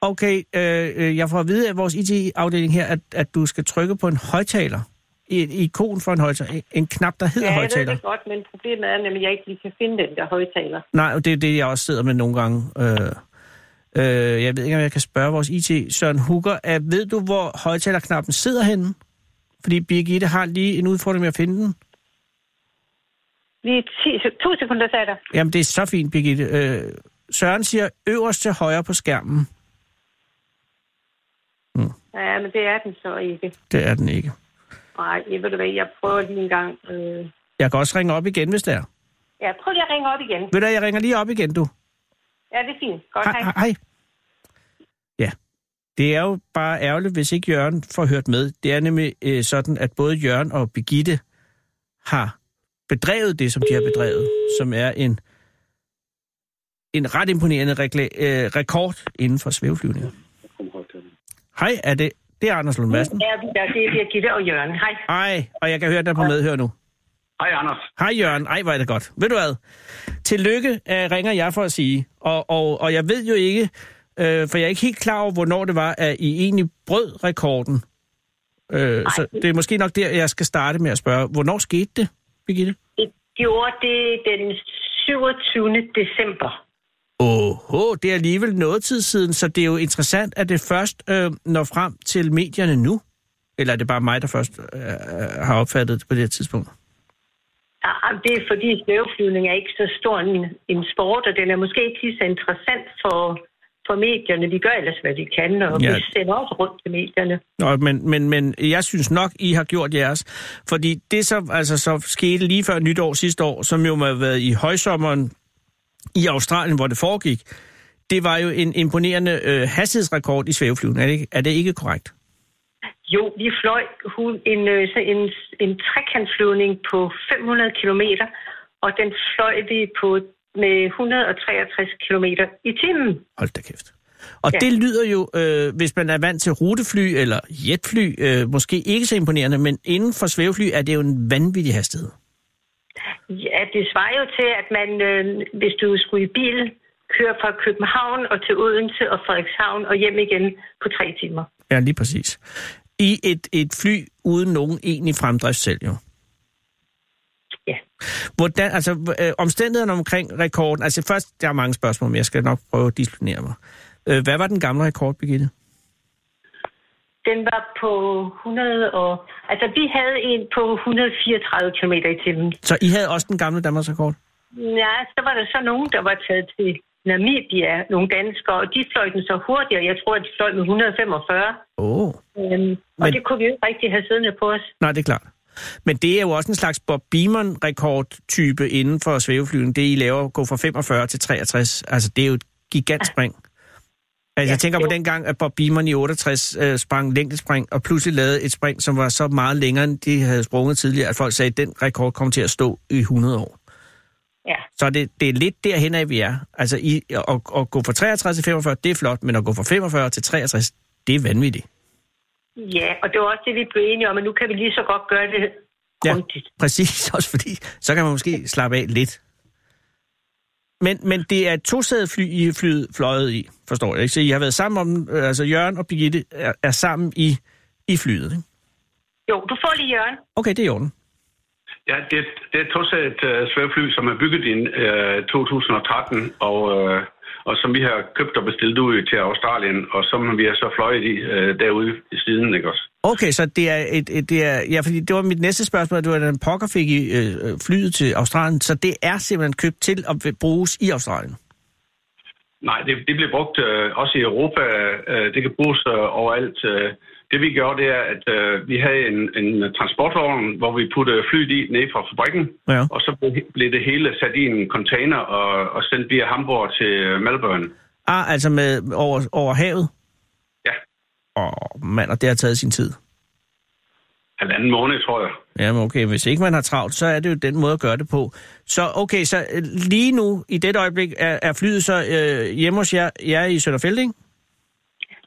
Okay, øh, øh, jeg får at vide af vores IT-afdeling her, at, at du skal trykke på en højtaler. Et ikon for en højtaler. En knap, der hedder Ja, højtaler. det godt, men problemet er nemlig, at jeg ikke lige kan finde den der højtaler. Nej, og det er det, jeg også sidder med nogle gange. Øh, øh, jeg ved ikke, om jeg kan spørge vores IT, Søren Hugger. Er, ved du, hvor højtalerknappen sidder henne? Fordi Birgitte har lige en udfordring med at finde den. Lige 10, sek- to sekunder, sagde der. Jamen, det er så fint, Birgitte. Øh, Søren siger øverst til højre på skærmen. Ja, men det er den så ikke. Det er den ikke. Nej, jeg ved du hvad, jeg prøver lige en gang. Øh... Jeg kan også ringe op igen, hvis det er. Ja, prøv lige at ringe op igen. Ved du, jeg ringer lige op igen, du. Ja, det er fint. Godt, Hej, hej. hej. Ja, det er jo bare ærgerligt, hvis ikke Jørgen får hørt med. Det er nemlig øh, sådan, at både Jørgen og Birgitte har bedrevet det, som de har bedrevet, som er en, en ret imponerende rekla- øh, rekord inden for svæveflyvninger. Hej, er det, det er Anders Lund Madsen. Ja, det er Birgitte og Jørgen. Hej. Hej, og jeg kan høre dig på medhør nu. Hej, Anders. Hej Jørgen, ej hvor er det godt. Ved du hvad? Tillykke øh, ringer jeg for at sige, og, og, og jeg ved jo ikke, øh, for jeg er ikke helt klar over, hvornår det var, at I egentlig brød rekorden. Øh, så det er måske nok der, jeg skal starte med at spørge, hvornår skete det, Birgitte? Gjorde det den 27. december. Åh, det er alligevel noget tid siden, så det er jo interessant, at det først øh, når frem til medierne nu. Eller er det bare mig, der først øh, har opfattet det på det her tidspunkt? Ja, det er fordi svæveflyvning er ikke så stor en, en sport, og den er måske ikke lige så interessant for, for medierne. De gør ellers, hvad de kan, og Ja. vi sender også rundt til medierne. Nå, men, men, men jeg synes nok, I har gjort jeres. Fordi det så, altså, så skete lige før nytår sidste år, som jo må have været i højsommeren i Australien, hvor det foregik, det var jo en imponerende øh, hastighedsrekord i svæveflyvning. Er det, ikke, er det ikke korrekt? Jo, vi fløj hu- en, øh, så en, en trekantsflyvning på 500 kilometer, og den fløj vi på med 163 kilometer i timen. Hold da kæft. Og ja. Det lyder jo, øh, hvis man er vant til rutefly eller jetfly, øh, måske ikke så imponerende, men inden for svævefly er det jo en vanvittig hastighed. Ja, det svarer jo til, at man, øh, hvis du skulle i bil, køre fra København og til Odense og Frederikshavn og hjem igen på tre timer. Ja, lige præcis. I et, et fly uden nogen egentlig fremdrift selv, jo. Ja. Hvordan, altså, øh, omstændighederne omkring rekorden, altså først, der er mange spørgsmål, men jeg skal nok prøve at disciplinere mig. Øh, hvad var den gamle rekord, Birgitte? Den var på 100 og... Altså, vi havde en på 134 km i timen. Så I havde også den gamle Danmarks rekord? Ja, så var der så nogen, der var taget til Namibia, nogle danskere, og de fløj den så hurtigere. Jeg tror, at de fløj med 145. Åh. Oh. Øhm, og Men- det kunne vi jo ikke rigtig have siddende på os. Nej, det er klart. Men det er jo også en slags Bob Beamon-rekordtype inden for svæveflyvning. Det, I laver, gå fra 45 til 63. Altså, det er jo et gigantspring. Altså, Ja, jeg tænker på jo. den gang, at Bob Beamon i 68 øh, sprang længdespring, og pludselig lavede et spring, som var så meget længere, end de havde sprunget tidligere, at folk sagde, at den rekord kom til at stå i 100 år. Ja. Så det, det er lidt derhen af, vi er. Altså, i, at, at gå fra 63 til 45, det er flot, men at gå fra 45 til 63, det er vanvittigt. Ja, og det var også det, vi blev enige om, at nu kan vi lige så godt gøre det Ja, grundigt. præcis. Også fordi, så kan man måske slappe af lidt. Men, men det er et tosædet fly, I er flyet, fløjet i, forstår jeg ikke? Så I har været sammen om, øh, altså Jørgen og Birgitte er, er sammen i, i flyet, ikke? Jo, du får lige Jørgen. Okay, det er i orden. Ja, det, er- det er et tosædet uh, svævefly, som er bygget i uh, 2013, og, uh, og som vi har købt og bestilt ud til Australien, og som vi har så fløjet i uh, derude i siden, ikke også? Okay, så det er et, et det er, ja, fordi det var mit næste spørgsmål, det var, den pokker fik I øh, flyet til Australien, så det er simpelthen købt til at bruges i Australien? Nej, det, det bliver brugt øh, også i Europa. Øh, det kan bruges øh, overalt. Øh, det vi gjorde, det er, at øh, vi havde en, en transportvogn, hvor vi puttede flyet i ned fra fabrikken, Ja. og så blev, det hele sat i en container og, og sendt via Hamburg til Melbourne. Ah, altså med over, over havet? Ja, Åh, mand, og det har taget sin tid. halvanden måned, tror jeg. Jamen okay, hvis ikke man har travlt, så er det jo den måde at gøre det på. Så okay, så øh, lige nu, i det øjeblik, er, er flyet så øh, hjemme hos jer, jer i Sønderfelding?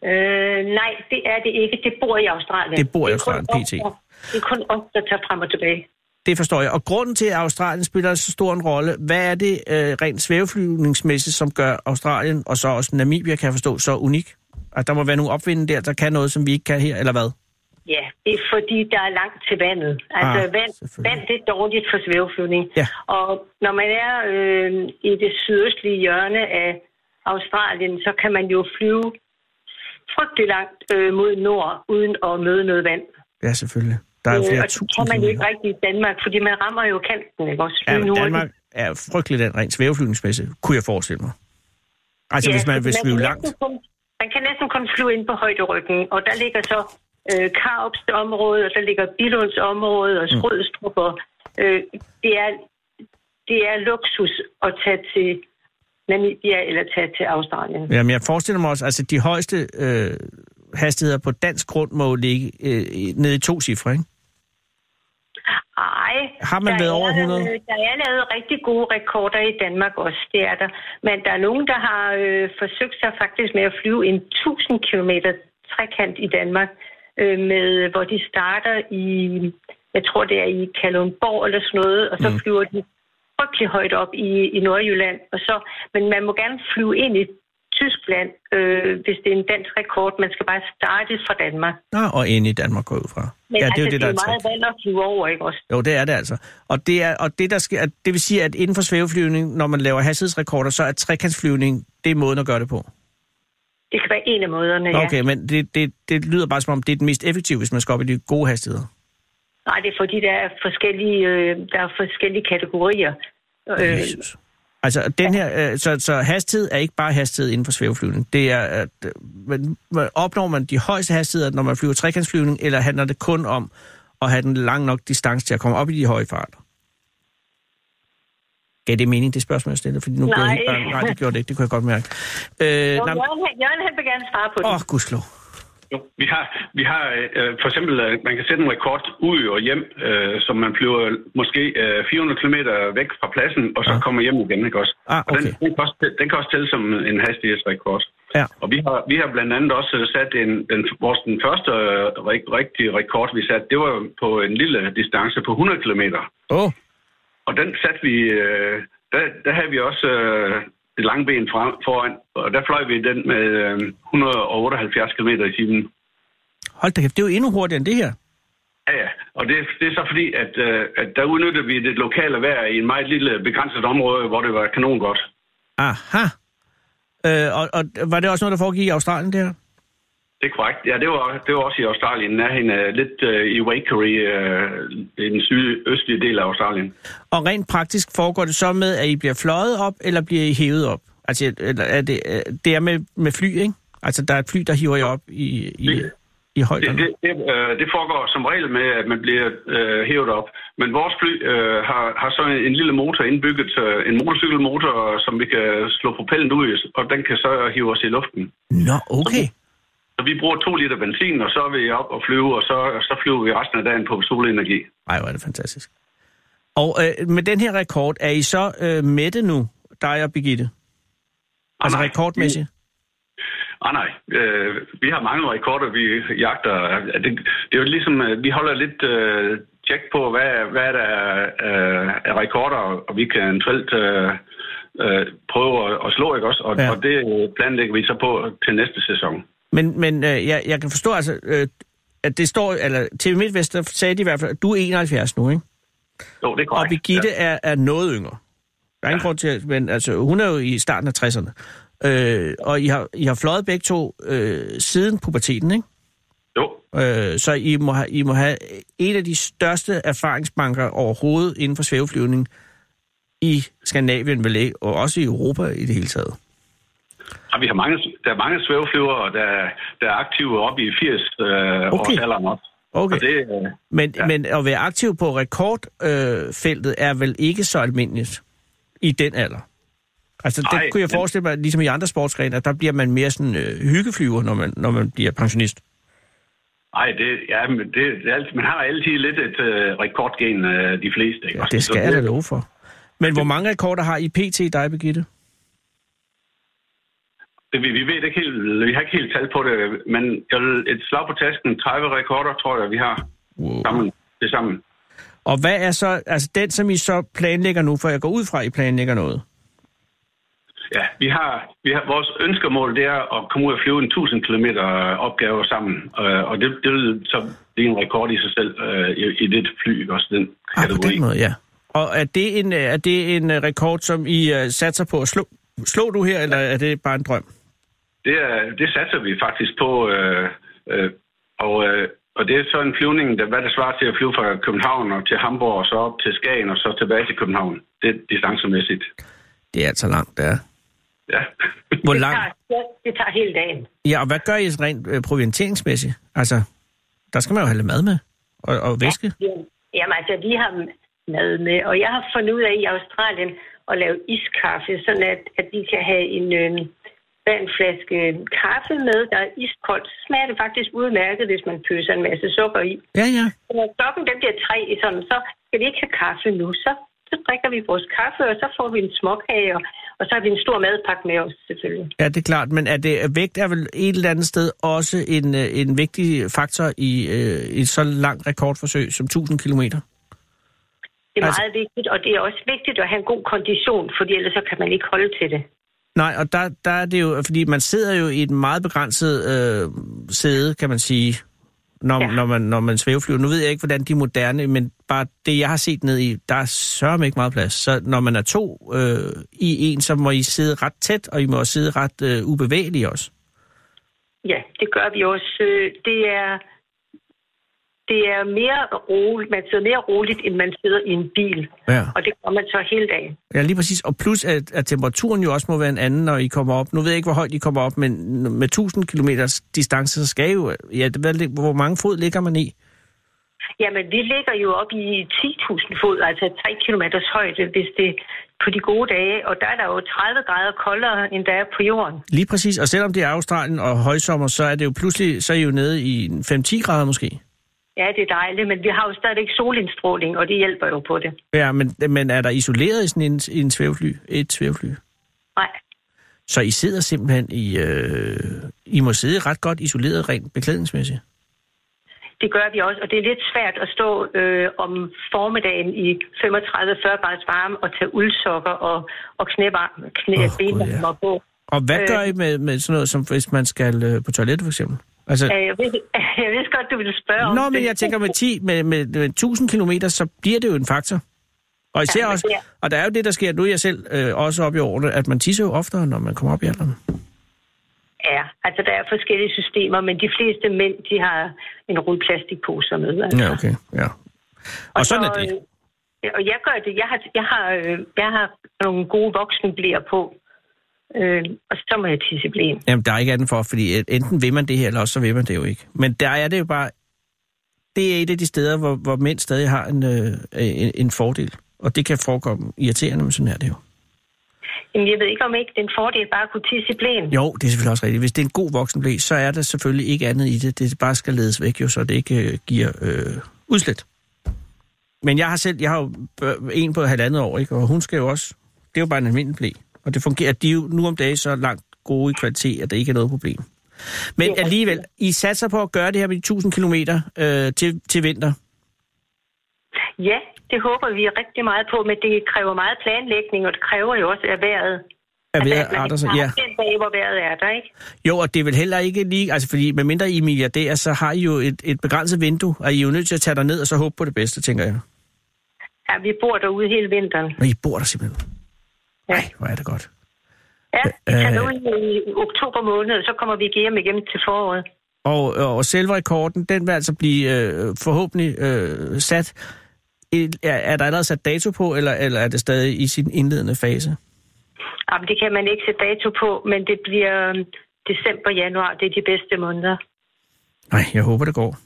Øh, nej, det er det ikke. Det bor i Australien. Det bor i Australien, PT. der- Det er kun os, der tager frem og tilbage. Det forstår jeg. Og grunden til, at Australien spiller så stor en rolle, hvad er det øh, rent svæveflyvningsmæssigt, som gør Australien, og så også Namibia, kan jeg forstå, så unik? At der må være nogle opvinde der, der kan noget, som vi ikke kan her, eller hvad? Ja, det er fordi, der er langt til vandet. Altså, Ah, vand, vand det er dårligt for svæveflyvning. Ja. Og når man er øh, i det sydøstlige hjørne af Australien, så kan man jo flyve frygtelig langt øh, mod nord, uden at møde noget vand. Ja, selvfølgelig. Der er jo Øh, flere og det tusind kan man jo ikke kilometer. rigtig i Danmark, fordi man rammer jo kanten, ikke også? Ja, men. Danmark er frygteligt den rent svæveflyvningsmæssigt, kunne jeg forestille mig. Altså, hvis man fordi vil flyve kan langt. næsten Kun, man kan næsten kun flyve ind på højderyggen, og der ligger så øh, Karups område, og der ligger Bilunds område, og Skrødstrup, og øh, det, er, det er luksus at tage til Namibia eller tage til Australien. Jamen, jeg forestiller mig også, altså de højeste øh, hastigheder på dansk grund må ligge øh, i- nede i to cifre, ikke? Ej, Har man der været er, over 100? øh, Der er lavet rigtig gode rekorder i Danmark også, det er der. Men der er nogen, der har øh, forsøgt sig faktisk med at flyve en 1000 km trekant i Danmark, øh, med, hvor de starter i, jeg tror det er i Kalundborg eller sådan noget, og så mm. flyver de frygtelig højt op i, i Nordjylland. Og så, men man må gerne flyve ind i Tyskland, øh, hvis det er en dansk rekord. Man skal bare starte fra Danmark. Nå, og inde i Danmark går ud fra. Men ja, altså, det er jo det, der det er er meget vand at flyve over, ikke også? Jo, det er det altså. Og det, er, og det, der sker, det vil sige, at inden for svæveflyvning, når man laver hastighedsrekorder, så er trekantsflyvning, det er måden at gøre det på. Det kan være en af måderne, ja. Okay, men det, det, det lyder bare som om, det er den mest effektive, hvis man skal op i de gode hastigheder. Nej, det er fordi, der er forskellige, øh, der er forskellige kategorier. Øh, Jesus. Altså, den her, øh, så, så hastighed er ikke bare hastighed inden for svæveflyvning. Det er, at, øh, men opnår man de højeste hastigheder, når man flyver trekantsflyvning, eller handler det kun om at have den lang nok distance til at komme op i de høje farter? Gav det mening, det spørgsmål, jeg stillede? Fordi nu blev jeg Nej. Nej, det gjorde det ikke. Det kunne jeg godt mærke. Øh, Jørgen, nej, han- Jørgen, han vil gerne svare på det. åh, gudslov. Jo, vi har, vi har øh, for eksempel, øh, man kan sætte en rekord ud og hjem, øh, som man flyver måske øh, 400 km væk fra pladsen, og så ja. kommer hjem igen, ikke også? Ah, Og den, okay. den, kan også, den kan også tælle som en hastighedsrekord. Ja. Og vi har, vi har blandt andet også sat en, den, vores den første øh, rig- rigtige rekord, vi satte, det var på en lille distance på 100 km. Oh, Og den satte vi, øh, der, der havde vi også øh, det lange ben frem, foran, og der fløj vi den med øh, 178 km i timen. hold da kæft, det er jo endnu hurtigere end det her. Ja, ja. Og det, det er så fordi, at, øh, at der udnytter vi det lokale vejr i en meget lille begrænset område, hvor det var kanon godt. Aha. Øh, og, og var det også noget, der foregik i Australien, det her? Det er korrekt. Ja, det var, det var også i Australien, nærheden af lidt øh, i Waikery, øh, i den sydøstlige del af Australien. Og rent praktisk foregår det så med, at I bliver fløjet op, eller bliver I hævet op? Altså, eller er det, øh, det er med, med fly, ikke? Altså, der er et fly, der hiver jer op i, i, i Det, højderne. det, det, øh, det foregår som regel med, at man bliver øh, hævet op. Men vores fly øh, har, har så en, en lille motor indbygget, øh, en motorcykelmotor, som vi kan slå propellen ud og den kan så hive os i luften. Nå, okay. Så vi bruger to liter benzin, og så er vi op og flyve, og så, så flyver vi resten af dagen på solenergi. Ej, hvor er det fantastisk. Og øh, med den her rekord, er I så øh, mætte nu, dig og Birgitte? Altså nej. rekordmæssigt? Ah, nej, øh, vi har mange rekorder, vi jagter. Det, det er jo ligesom, øh, vi holder lidt øh, tjek på, hvad, hvad der er, øh, er rekorder, og vi kan eventuelt øh, øh, prøve at, at slå, ikke også? Og, Ja. og det planlægger vi så på til næste sæson. Men, men øh, jeg, jeg kan forstå altså, øh, at det står, eller TV MidtVest, der sagde de i hvert fald, at du er 71 nu, ikke? Jo, det er Og korrekt. Birgitte ja. er, er noget yngre. Der er ingen Ja. grund til, men altså, hun er jo i starten af 60'erne. Øh, og I har, I har fløjet begge to øh, siden puberteten, ikke? Jo, Øh, så I må, have, I må have en af de største erfaringsbanker overhovedet inden for svæveflyvning i Skandinavien, vel? Og også i Europa i det hele taget. Og vi har mange, der er mange svæveflyvere, der, der er aktive op i 80 øh, Okay. års alderen op. Okay. Og det, øh, Men, ja. Ja. men at være aktiv på rekordfeltet øh, er vel ikke så almindeligt i den alder? Altså, det Nej, kunne jeg forestille mig, ligesom i andre sportsgrene, at der bliver man mere sådan øh, hyggeflyver, når man, når man bliver pensionist. ej, det, ja, men det, det er altid, man har altid lidt et øh, rekordgen, øh, de fleste. Ikke? Ja, også? det skal jeg da love for. Men hvor mange rekorder har I pt. dig, Birgitte? Det, vi, vi ved ikke helt, vi har ikke helt tal på det, men et slag på tasken, 30 rekorder, tror jeg, vi har Wow. sammen. Det sammen. Og hvad er så, altså den, som I så planlægger nu, for jeg går ud fra, at I planlægger noget? Ja, vi har, vi har, vores ønskemål, det er at komme ud og flyve en 1000 km opgave sammen, øh, og det, det så blive en rekord i sig selv øh, i, i det fly, også den Ah, på kategori. den måde, ja. Og er det en, øh, er det en rekord, som I satser på at slå? Slå du her, eller er det bare en drøm? Det, er, det satser vi faktisk på, øh, øh, og, øh, og det er så en flyvning, der, hvad det svarer til at flyve fra København og til Hamburg, og så op til Skagen, og så tilbage til København. Det er distancemæssigt. Det er altså langt, det er. Ja. Hvor Det langt? tager, ja, det tager hele dagen. Ja, og hvad gør I rent øh, provianteringsmæssigt? Altså, der skal man jo have lidt mad med. Og, og væske. Ja, jamen altså, vi har mad med, og jeg har fundet ud af i Australien at lave iskaffe, sådan at, at vi kan have en, øh, en flaske kaffe med, der er iskoldt. Så smager det faktisk udmærket, hvis man pøser en masse sukker i. Ja, ja. Når klokken den bliver tre, sådan, så skal vi ikke have kaffe nu. Så, så drikker vi vores kaffe, og så får vi en småkage, og, og så har vi en stor madpakke med os, selvfølgelig. Ja, det er klart. Men er det, vægt er vel et eller andet sted også en, øh, en vigtig faktor i øh, et så langt rekordforsøg som 1000 kilometer? Det er Altså- meget vigtigt, og det er også vigtigt at have en god kondition, fordi ellers så kan man ikke holde til det. Nej, og der, der er det jo, fordi man sidder jo i et meget begrænset øh, sæde, kan man sige, når, ja. Når, man, når man svæveflyver. Nu ved jeg ikke, hvordan de er moderne, men bare det, jeg har set ned i, der er sørme ikke meget plads. Så når man er to øh, i en, så må I sidde ret tæt, og I må også sidde ret øh, ubevægelige også. Ja, det gør vi også. Øh, Det er, det er mere roligt. Man sidder mere roligt, end man sidder i en bil. Ja. Og det gør man så hele dagen. Ja, lige præcis. Og plus, at, at temperaturen jo også må være en anden, når I kommer op. Nu ved jeg ikke, hvor højt I kommer op, men med 1000 km distance, så skal I jo... Ja, det, hvad, hvor mange fod ligger man i? Jamen, vi ligger jo op i 10.000 fod, altså 3 km højde, hvis det på de gode dage. Og der er der jo 30 grader koldere, end der er på jorden. Lige præcis. Og selvom det er Australien og højsommer, så er det jo pludselig, så er I jo nede i 5-10 grader måske. Ja, det er dejligt, men vi har jo stadigvæk solindstråling, og det hjælper jo på det. Ja, men, men er der isoleret i sådan en, i en svævefly? Et svævefly? Nej, Så I sidder simpelthen i... Øh, I må sidde ret godt isoleret rent beklædningsmæssigt. det gør vi også, og det er lidt svært at stå øh, om formiddagen i 35-40 graders varme og tage uldsokker og, og knævarme, knæ, Åh, oh, benvarmer ja. på. Og hvad Øh. gør I med, med sådan noget, som hvis man skal øh, på toilettet for eksempel? Altså, Ja, jeg, ved, jeg vidste godt, du ville spørge om Nå, men jeg tænker med, 10, med, med, med 1000 km, så bliver det jo en faktor. Og især Ja, også, og der er jo det, der sker, nu er jeg selv øh, også op i årene, at man tisser jo oftere, når man kommer op i alderen. Ja, altså der er forskellige systemer, men de fleste mænd, de har en rulle plastikposer med. Altså. Ja, okay. Ja. Og sådan er det. øh, Og jeg gør det. Jeg har, jeg har, øh, jeg har nogle gode voksenblæer på, øh, og så må jeg tisse blæen. Jamen, der er ikke andet for, fordi øh, enten vil man det her, eller også så vil man det jo ikke. Men der er det jo bare, det er et af de steder, hvor, hvor mænd stadig har en, øh, en, en fordel. Og det kan forekomme irriterende, men sådan er det jo. Jamen, jeg ved ikke, om ikke det er en fordel bare at kunne tisse i blæen. Jo, det er selvfølgelig også rigtigt. Hvis det er en god voksenblæ, så er der selvfølgelig ikke andet i det. Det bare skal ledes væk, jo, så det ikke øh, giver øh, udslæt. Men jeg har selv, jeg har jo bør- en på halvandet år, ikke? og hun skal jo også, det er jo bare en almindelig blæ. Og det fungerer, de er jo nu om dagen så langt gode i kvalitet, at det ikke er noget problem. Men alligevel, I satser på at gøre det her med de 1000 km øh, til, til vinter. Ja, det håber vi rigtig meget på, men det kræver meget planlægning, og det kræver jo også af vejret. Er ved Altså, at arter sig? Ja. Den dag, hvor vejret er der, ikke? Jo, og det er vel heller ikke lige... Altså, fordi medmindre I er milliardærer, så har I jo et, et begrænset vindue, og I er jo nødt til at tage ned og så håbe på det bedste, tænker jeg. Ja, vi bor derude hele vinteren. Men I bor der simpelthen. Ja. Nej, hvor er det godt. Ja, vi Øh, tager i oktober måned, så kommer vi hjem igen til foråret. Og, og selve rekorden, den vil altså blive øh, forhåbentlig øh, sat... Er, er der allerede sat dato på, eller, eller er det stadig i sin indledende fase? Jamen, det kan man ikke sætte dato på, men det bliver øhm, december, januar. Det er de bedste måneder. Nej, jeg håber, det går.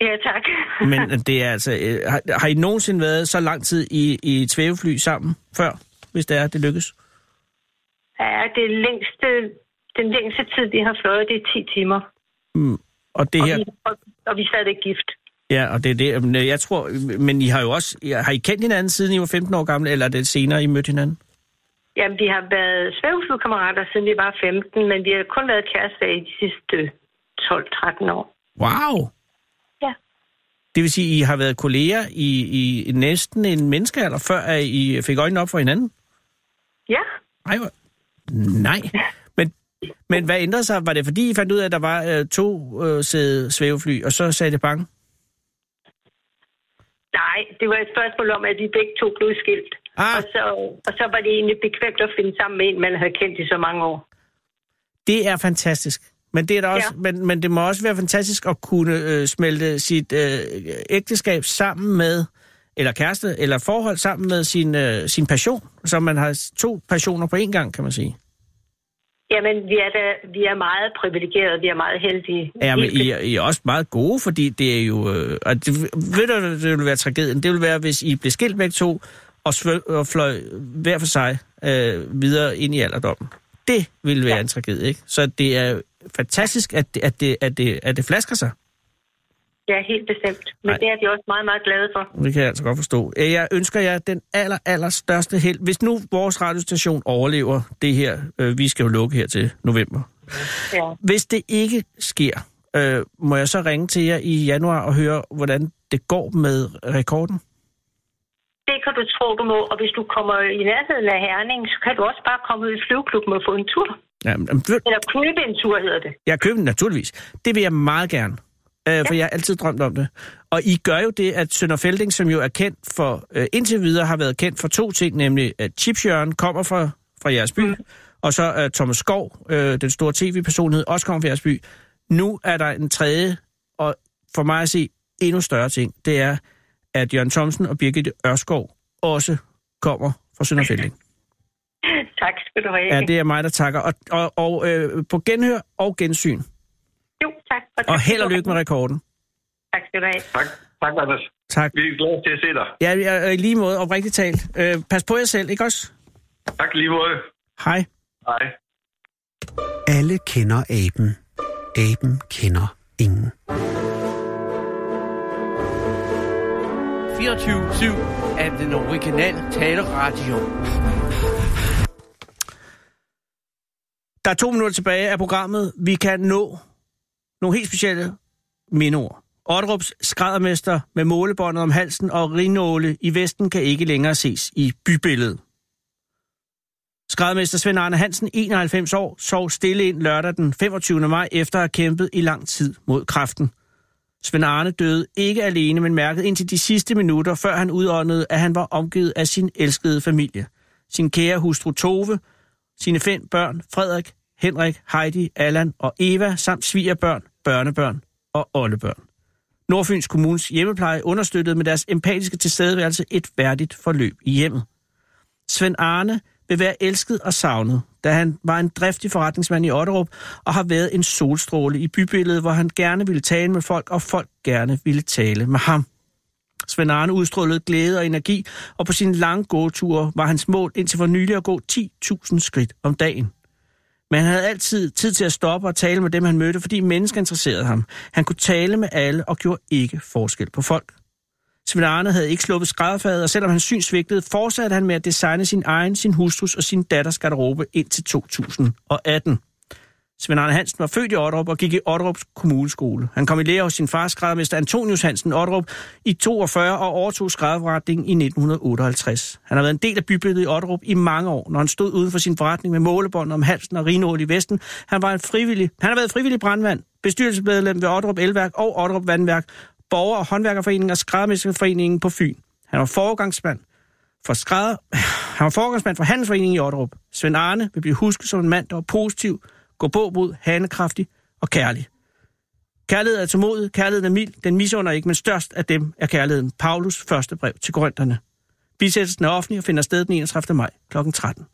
Ja, tak. Men det er altså... Øh, har, har I nogensinde været så lang tid i, i et svævefly sammen før, hvis det er, det lykkes? ja, det længste, den længste tid, vi har fløjet, det er 10 timer. Mm. Og det Og, her... vi, og, og vi er stadig gift. Ja, og det er det. Jeg tror... Men I har jo også... Har I kendt hinanden, siden I var 15 år gamle, eller er det senere, I mødte hinanden? Jamen, vi har været svæveflykammerater, siden vi var 15, men vi har kun været kærester i de sidste 12-13 år. Wow! Ja. Det vil sige, I har været kolleger i, i næsten en menneskealder, før I fik øjnene op for hinanden? Ja, Ej, hvor... Nej. Men, men hvad ændrede sig? Var det fordi, I fandt ud af, at der var øh, to øh, sæde svævefly, og så sagde det bange? nej, det var et spørgsmål om, at vi begge to blev skilt. Ah. Og, så, og så var det egentlig bekvemt at finde sammen med en, man havde kendt i så mange år. Det er fantastisk. Men det, er da også, ja. men, men det må også være fantastisk at kunne øh, smelte sit øh, ægteskab sammen med, eller kæreste, eller forhold sammen med sin, øh, sin passion. Så man har to passioner på én gang, kan man sige. Jamen, vi er, da, vi er meget privilegerede, vi er meget heldige. Ja, men I, er- I er også meget gode, fordi det er jo... Øh, og det, ved du, det ville være tragedien? Det ville være, hvis I blev skilt begge to, og, svø, og fløj hver for sig øh, videre ind i alderdommen. Det ville være ja. en tragedie, ikke? Så det er fantastisk, at det, at det, at det, at det flasker sig. Ja, helt bestemt. Men Nej. det er vi også meget, meget glade for. Det kan jeg altså godt forstå. Øh, Jeg ønsker jer den aller, aller største held. Hvis nu vores radiostation overlever det her, øh, vi skal jo lukke her til november. Ja. Hvis det ikke sker, øh, må jeg så ringe til jer i januar og høre, hvordan det går med rekorden? Det kan du tro, du må. Og hvis du kommer i nærheden af Herning, så kan du også bare komme ud i flyveklubben og få en tur. Ja, men, ved- Eller købe en tur, hedder det. jeg køber den naturligvis. Det vil jeg meget gerne. Øh, for jeg har altid drømt om det. Og I gør jo det, at Sønder Felding, som jo er kendt for, øh, indtil videre har været kendt for to ting, nemlig at Chipsjørn kommer fra, fra jeres by, mm. og så uh, Thomas Skov, øh, den store tv-personlighed, også kommer fra jeres by. Nu er der en tredje, og for mig at se endnu større ting, det er, at Jørgen Thomsen og Birgit Ørskov også kommer fra Sønder Felding. Tak skal du have. Ja, det er mig, der takker. Og, og, og øh, på genhør og gensyn. Jo, tak. tak Og held og lykke med rekorden. Tak skal du have. Tak. Tak, Anders. Tak. Vi er glade til at se dig. Ja, jeg er i lige måde oprigtigt talt. Øh, pas på jer selv, ikke også? Tak lige måde. Hej. Hej. Alle kender aben. Aben kender ingen. 24-7 af den originale taleradio. Der er to minutter tilbage af programmet. Vi kan nå nogle helt specielle mindeord. Otterups skræddermester med målebåndet om halsen og rinåle i Vesten kan ikke længere ses i bybilledet. Skræddermester Svend Arne Hansen, 91 år, sov stille ind lørdag den 25. maj efter at have kæmpet i lang tid mod kræften. Svend Arne døde ikke alene, men mærkede indtil de sidste minutter, før han udåndede, at han var omgivet af sin elskede familie. Sin kære hustru Tove, sine fem børn, Frederik, Henrik, Heidi, Allan og Eva, samt svigerbørn, børnebørn og oldebørn. Nordfyns Kommunes hjemmepleje understøttede med deres empatiske tilstedeværelse et værdigt forløb i hjemmet. Svend Arne vil være elsket og savnet, da han var en driftig forretningsmand i Otterup og har været en solstråle i bybilledet, hvor han gerne ville tale med folk, og folk gerne ville tale med ham. Svend Arne udstrålede glæde og energi, og på sin lange gåture var hans mål indtil for nylig at gå 10.000 skridt om dagen. Men han havde altid tid til at stoppe og tale med dem, han mødte, fordi mennesker interesserede ham. Han kunne tale med alle og gjorde ikke forskel på folk. Svend Arne havde ikke sluppet skrædderfaget, og selvom hans syn svigtede, fortsatte han med at designe sin egen, sin hustrus og sin datters garderobe indtil 2018. Svend Arne Hansen var født i Otterup og gik i Otterups kommuneskole. Han kom i lære hos sin far, skræddermester Antonius Hansen Otterup, i 42 og overtog skrædderforretningen i 1958. Han har været en del af bybilledet i Otterup i mange år, når han stod uden for sin forretning med målebånd om halsen og rinål i vesten. Han, var en frivillig, han har været frivillig brandmand, bestyrelsesmedlem ved Otterup Elværk og Otterup Vandværk, borger- og håndværkerforeningen og skræddermesterforeningen på Fyn. Han var foregangsmand for skrædder... Han var foregangsmand for Handelsforeningen i Otterup. Svend Arne vil blive husket som en mand, der var positiv, gå på mod, hanekraftig og kærlig. Kærlighed er tålmodig, kærligheden er mild, den misunder ikke, men størst af dem er kærligheden. Paulus første brev til Korintherne. Bisættelsen er offentlig og finder sted den 31. maj kl. 13.